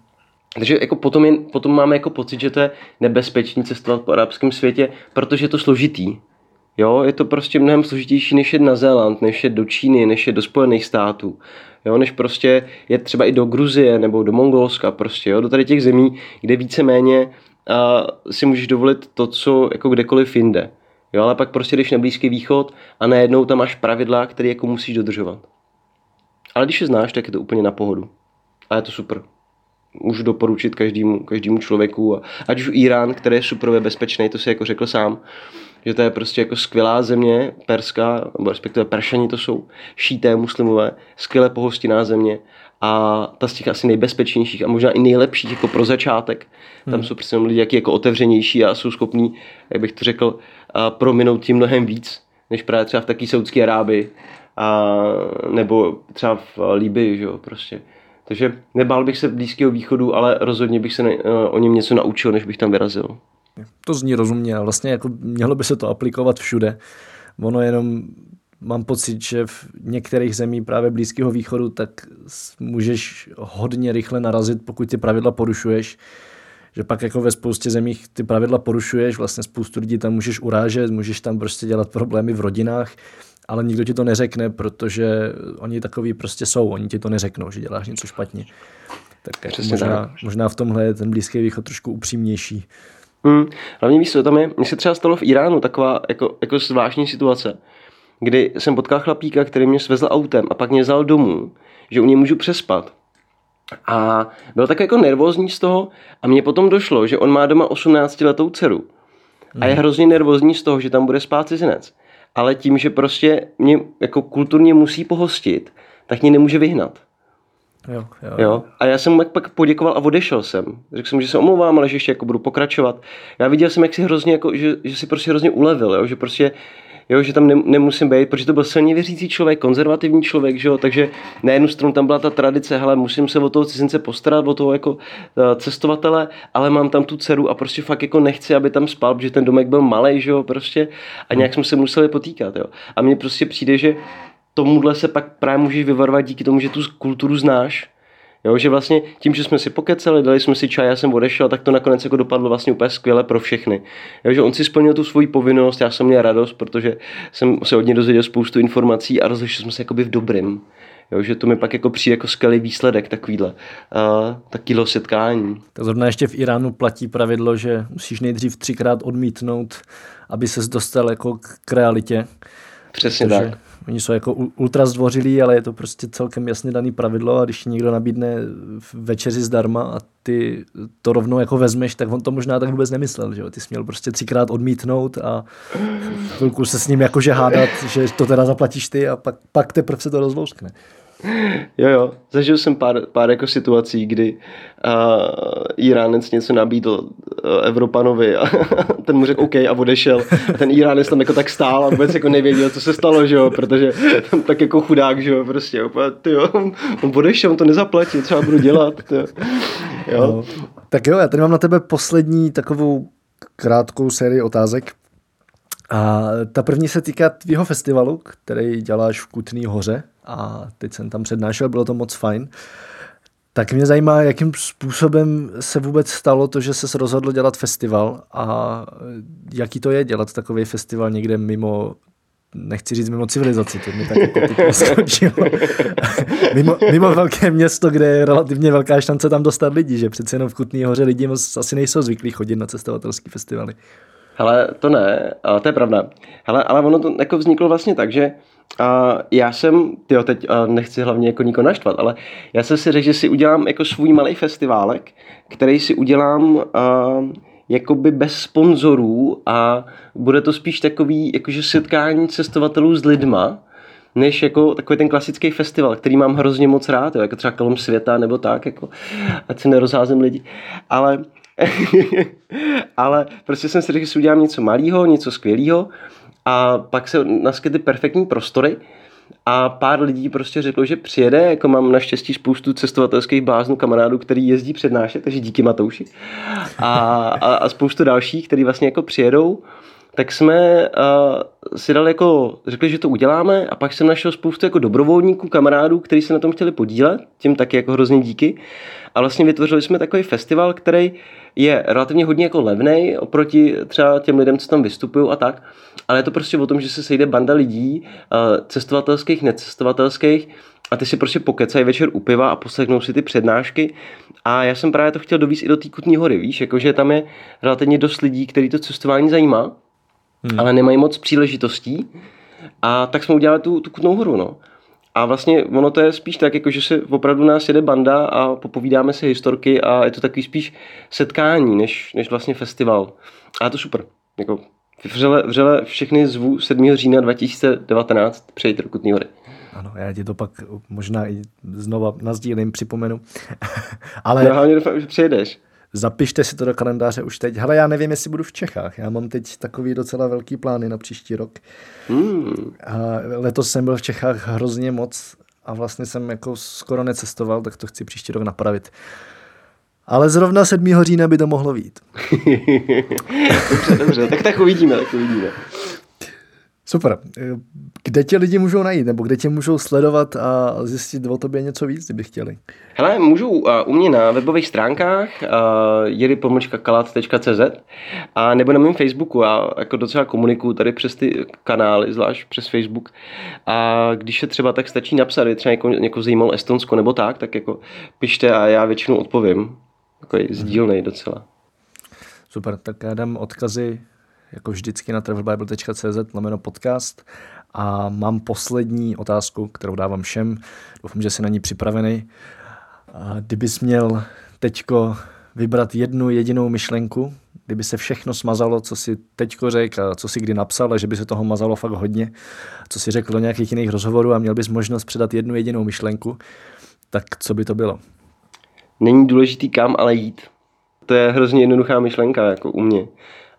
Speaker 2: Takže jako potom, je, potom máme jako pocit, že to je nebezpečný cestovat po arabském světě, protože je to složitý. Jo, je to prostě mnohem složitější, než je na Zéland, než je do Číny, než je do Spojených států. Jo, než prostě je třeba i do Gruzie nebo do Mongolska prostě, jo, do tady těch zemí, kde víceméně uh, si můžeš dovolit to, co jako kdekoliv jinde. Jo, ale pak prostě jdeš na Blízký východ a najednou tam máš pravidla, které jako musíš dodržovat. Ale když je znáš, tak je to úplně na pohodu. A je to super můžu doporučit každému, každému člověku. A ať už Irán, který je super bezpečný, to si jako řekl sám, že to je prostě jako skvělá země, perská, nebo respektive peršani to jsou, šíté muslimové, skvěle pohostinná země a ta z těch asi nejbezpečnějších a možná i nejlepších jako pro začátek. Tam hmm. jsou prostě lidi jaký jako otevřenější a jsou schopní, jak bych to řekl, prominout tím mnohem víc, než právě třeba v taký Saudské Arábii a, nebo třeba v Líbii, že jo, prostě. Takže nebál bych se Blízkého východu, ale rozhodně bych se ne, eh, o něm něco naučil, než bych tam vyrazil.
Speaker 1: To zní rozumně a vlastně jako mělo by se to aplikovat všude. Ono jenom mám pocit, že v některých zemí právě Blízkého východu tak můžeš hodně rychle narazit, pokud ty pravidla porušuješ že pak jako ve spoustě zemích ty pravidla porušuješ, vlastně spoustu lidí tam můžeš urážet, můžeš tam prostě dělat problémy v rodinách ale nikdo ti to neřekne, protože oni takový prostě jsou, oni ti to neřeknou, že děláš něco špatně. Tak jako možná, tak. možná v tomhle je ten Blízký východ trošku upřímnější.
Speaker 2: Hmm. Hlavně víš, co tam je, mně se třeba stalo v Iránu taková jako, jako zvláštní situace, kdy jsem potkal chlapíka, který mě svezl autem a pak mě vzal domů, že u něj můžu přespat. A byl tak jako nervózní z toho a mně potom došlo, že on má doma 18 letou dceru. A je hmm. hrozně nervózní z toho, že tam bude spát cizinec ale tím, že prostě mě jako kulturně musí pohostit, tak mě nemůže vyhnat.
Speaker 1: Jo, jo.
Speaker 2: jo. A já jsem mu pak poděkoval a odešel jsem. Řekl jsem, že se omlouvám, ale že ještě jako budu pokračovat. Já viděl jsem, jak si hrozně, jako, že, že si prostě hrozně ulevil, jo? že prostě jo, že tam ne, nemusím být, protože to byl silně věřící člověk, konzervativní člověk, že jo, takže na jednu stranu tam byla ta tradice, hele, musím se o toho cizince postarat, o toho jako uh, cestovatele, ale mám tam tu dceru a prostě fakt jako nechci, aby tam spal, protože ten domek byl malý, že jo, prostě a nějak jsme se museli potýkat, jo. A mně prostě přijde, že tomuhle se pak právě můžeš vyvarovat díky tomu, že tu kulturu znáš, Jo, že vlastně tím, že jsme si pokecali, dali jsme si čaj, já jsem odešel, tak to nakonec jako dopadlo vlastně úplně skvěle pro všechny. Jo, že on si splnil tu svoji povinnost, já jsem měl radost, protože jsem se od něj dozvěděl spoustu informací a rozlišili jsme se jakoby v dobrým. Jo, že to mi pak jako přijde jako skvělý výsledek takovýhle, uh, takovýhle setkání.
Speaker 1: Tak zrovna ještě v Iránu platí pravidlo, že musíš nejdřív třikrát odmítnout, aby ses dostal jako k realitě.
Speaker 2: Přesně tak.
Speaker 1: Oni jsou jako ultra zdvořilí, ale je to prostě celkem jasně daný pravidlo a když někdo nabídne večeři zdarma a ty to rovnou jako vezmeš, tak on to možná tak vůbec nemyslel, že jo? Ty jsi měl prostě třikrát odmítnout a chvilku se s ním jakože hádat, že to teda zaplatíš ty a pak, pak teprve se to rozlouskne.
Speaker 2: Jo, jo, zažil jsem pár, pár jako situací, kdy uh, Iránec něco nabídl uh, Evropanovi a ten mu řekl OK a odešel. A ten Iránec tam jako tak stál a vůbec jako nevěděl, co se stalo, že jo, protože tam tak jako chudák, že jo, prostě, ty jo, on odešel, on to nezaplatí, třeba budu dělat, tyjo. jo. No.
Speaker 1: Tak jo, já tady mám na tebe poslední takovou krátkou sérii otázek. A ta první se týká tvýho festivalu, který děláš v Kutný hoře a teď jsem tam přednášel, bylo to moc fajn. Tak mě zajímá, jakým způsobem se vůbec stalo to, že se rozhodl dělat festival a jaký to je dělat takový festival někde mimo nechci říct mimo civilizaci, to mi tak jako mimo, mimo velké město, kde je relativně velká šance tam dostat lidi, že přece jenom v Kutný hoře lidi moc asi nejsou zvyklí chodit na cestovatelské festivaly.
Speaker 2: Hele, to ne, ale to je pravda. Hele, ale ono to jako vzniklo vlastně tak, že a já jsem, jo, teď a nechci hlavně jako nikoho naštvat, ale já jsem si řekl, že si udělám jako svůj malý festiválek, který si udělám a, jakoby bez sponzorů a bude to spíš takový jakože setkání cestovatelů s lidma, než jako takový ten klasický festival, který mám hrozně moc rád, jo, jako třeba kolem světa nebo tak, jako, ať si nerozházím lidi. Ale, ale prostě jsem si řekl, že si udělám něco malého, něco skvělého a pak se naskytly perfektní prostory a pár lidí prostě řeklo, že přijede, jako mám naštěstí spoustu cestovatelských bláznů kamarádů, který jezdí přednášet, takže díky Matouši a, a, a spoustu dalších, který vlastně jako přijedou tak jsme uh, si dali jako, řekli, že to uděláme a pak jsem našel spoustu jako dobrovolníků, kamarádů, kteří se na tom chtěli podílet, tím taky jako hrozně díky. A vlastně vytvořili jsme takový festival, který je relativně hodně jako levný oproti třeba těm lidem, co tam vystupují a tak. Ale je to prostě o tom, že se sejde banda lidí, uh, cestovatelských, necestovatelských, a ty si prostě pokecají večer u piva a poslechnou si ty přednášky. A já jsem právě to chtěl dovíct i do té Kutní hory, víš, jakože tam je relativně dost lidí, který to cestování zajímá hmm. ale nemají moc příležitostí. A tak jsme udělali tu, tu Kutnou horu, no. A vlastně ono to je spíš tak, jako že se opravdu nás jede banda a popovídáme si historky a je to takový spíš setkání, než, než vlastně festival. A je to super. Jako vřele, vřele všechny zvu 7. října 2019 přejít do Kutní hory.
Speaker 1: Ano, já ti to pak možná i znova nazdílím, připomenu. Ale...
Speaker 2: No, hlavně doufám, že přijedeš.
Speaker 1: Zapište si to do kalendáře už teď. Hele, já nevím, jestli budu v Čechách. Já mám teď takový docela velký plány na příští rok. Hmm. A letos jsem byl v Čechách hrozně moc a vlastně jsem jako skoro necestoval, tak to chci příští rok napravit. Ale zrovna 7. října by to mohlo být.
Speaker 2: dobře, dobře, tak tak uvidíme, tak uvidíme.
Speaker 1: Super. Kde tě lidi můžou najít, nebo kde tě můžou sledovat a zjistit o tobě něco víc, kdyby chtěli?
Speaker 2: Hele, můžou uh, u mě na webových stránkách uh, jiri.kalat.cz a nebo na mém Facebooku. Já jako docela komunikuju tady přes ty kanály, zvlášť přes Facebook. A když se třeba tak stačí napsat, je třeba někoho, někoho zajímalo Estonsko nebo tak, tak jako pište a já většinou odpovím. Takový sdílnej docela.
Speaker 1: Super, tak já dám odkazy jako vždycky na travelbible.cz lomeno podcast a mám poslední otázku, kterou dávám všem. Doufám, že jsi na ní připravený. Kdybys měl teďko vybrat jednu jedinou myšlenku, kdyby se všechno smazalo, co si teďko řekl a co si kdy napsal, a že by se toho mazalo fakt hodně, co si řekl do nějakých jiných rozhovorů a měl bys možnost předat jednu jedinou myšlenku, tak co by to bylo?
Speaker 2: Není důležitý kam, ale jít. To je hrozně jednoduchá myšlenka, jako u mě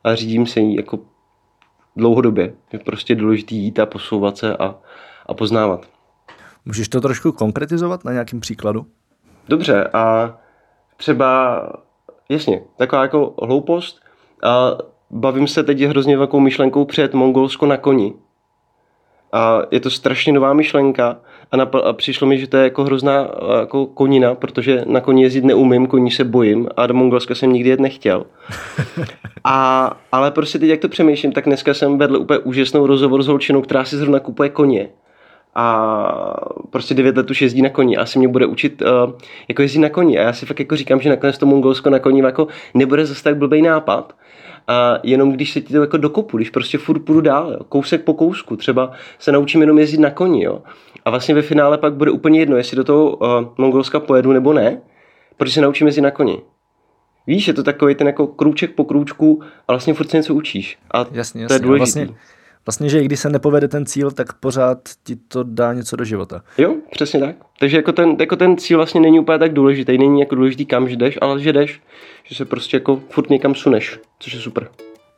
Speaker 2: a řídím se jí jako dlouhodobě. Je prostě důležité jít a posouvat se a, a poznávat.
Speaker 1: Můžeš to trošku konkretizovat na nějakém příkladu?
Speaker 2: Dobře, a třeba, jasně, taková jako hloupost. A bavím se teď hrozně velkou myšlenkou před Mongolsko na koni. A je to strašně nová myšlenka a, a přišlo mi, že to je jako hrozná jako konina, protože na koni jezdit neumím, koní se bojím a do Mongolska jsem nikdy jet nechtěl. A, ale prostě teď, jak to přemýšlím, tak dneska jsem vedl úplně úžasnou rozhovor s holčinou, která si zrovna kupuje koně. A prostě 9 let už jezdí na koni a asi mě bude učit uh, jako jezdit na koni. A já si fakt jako říkám, že nakonec to Mongolsko na koni jako nebude zase tak blbý nápad. A jenom když se ti to jako dokopu, když prostě furt půjdu dál, jo, kousek po kousku, třeba se naučím jenom jezdit na koni, jo. A vlastně ve finále pak bude úplně jedno, jestli do toho uh, Mongolska pojedu nebo ne, protože se naučím jezdit na koni. Víš, je to takový ten jako krůček po krůčku a vlastně furt se něco učíš. A jasně, jasně. to je důležité.
Speaker 1: Vlastně, vlastně, že i když se nepovede ten cíl, tak pořád ti to dá něco do života.
Speaker 2: Jo, přesně tak. Takže jako ten, jako ten cíl vlastně není úplně tak důležitý. Není jako důležitý, kam jdeš, ale že jdeš. Že se prostě jako furt někam suneš, což je super.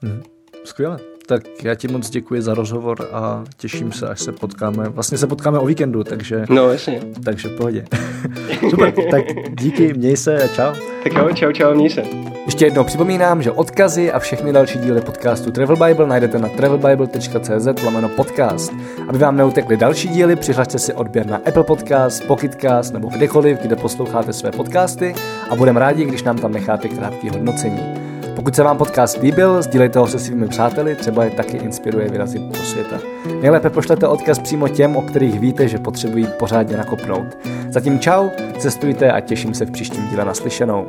Speaker 1: Hmm. Skvěle. Tak já ti moc děkuji za rozhovor a těším se, až se potkáme. Vlastně se potkáme o víkendu, takže...
Speaker 2: No, jasně.
Speaker 1: Takže v pohodě. Super, tak díky, měj se a čau.
Speaker 2: Tak jo, čau, čau, měj se.
Speaker 1: Ještě jednou připomínám, že odkazy a všechny další díly podcastu Travel Bible najdete na travelbible.cz lomeno podcast. Aby vám neutekly další díly, přihlašte si odběr na Apple Podcast, Pocketcast nebo kdekoliv, kde posloucháte své podcasty a budeme rádi, když nám tam necháte krátké hodnocení. Pokud se vám podcast líbil, sdílejte ho se svými přáteli, třeba je taky inspiruje vyrazit do světa. Nejlépe pošlete odkaz přímo těm, o kterých víte, že potřebují pořádně nakopnout. Zatím čau, cestujte a těším se v příštím díle naslyšenou.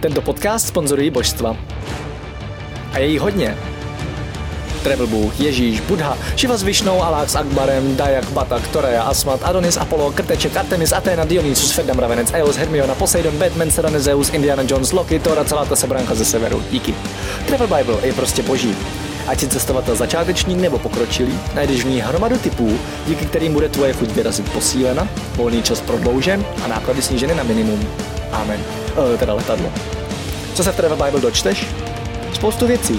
Speaker 1: Tento podcast sponzorují božstva. A je jí hodně. Travel Bůh, Ježíš, Buddha, Shiva s Višnou, Alák s Akbarem, Dayak, Batak, Torea, Asmat, Adonis, Apollo, Krteček, Artemis, Athena, Dionysus, Ferdam, Ravenec, Eos, Hermiona, Poseidon, Batman, Serena, Zeus, Indiana Jones, Loki, Thor a celá ta sebranka ze severu. Díky. Travel Bible je prostě boží. Ať si cestovatel začáteční nebo pokročilý, najdeš v ní hromadu typů, díky kterým bude tvoje chuť vyrazit posílena, volný čas prodloužen a náklady sníženy na minimum. Amen. E, teda letadlo. Co se v Travel Bible dočteš? Spoustu věcí.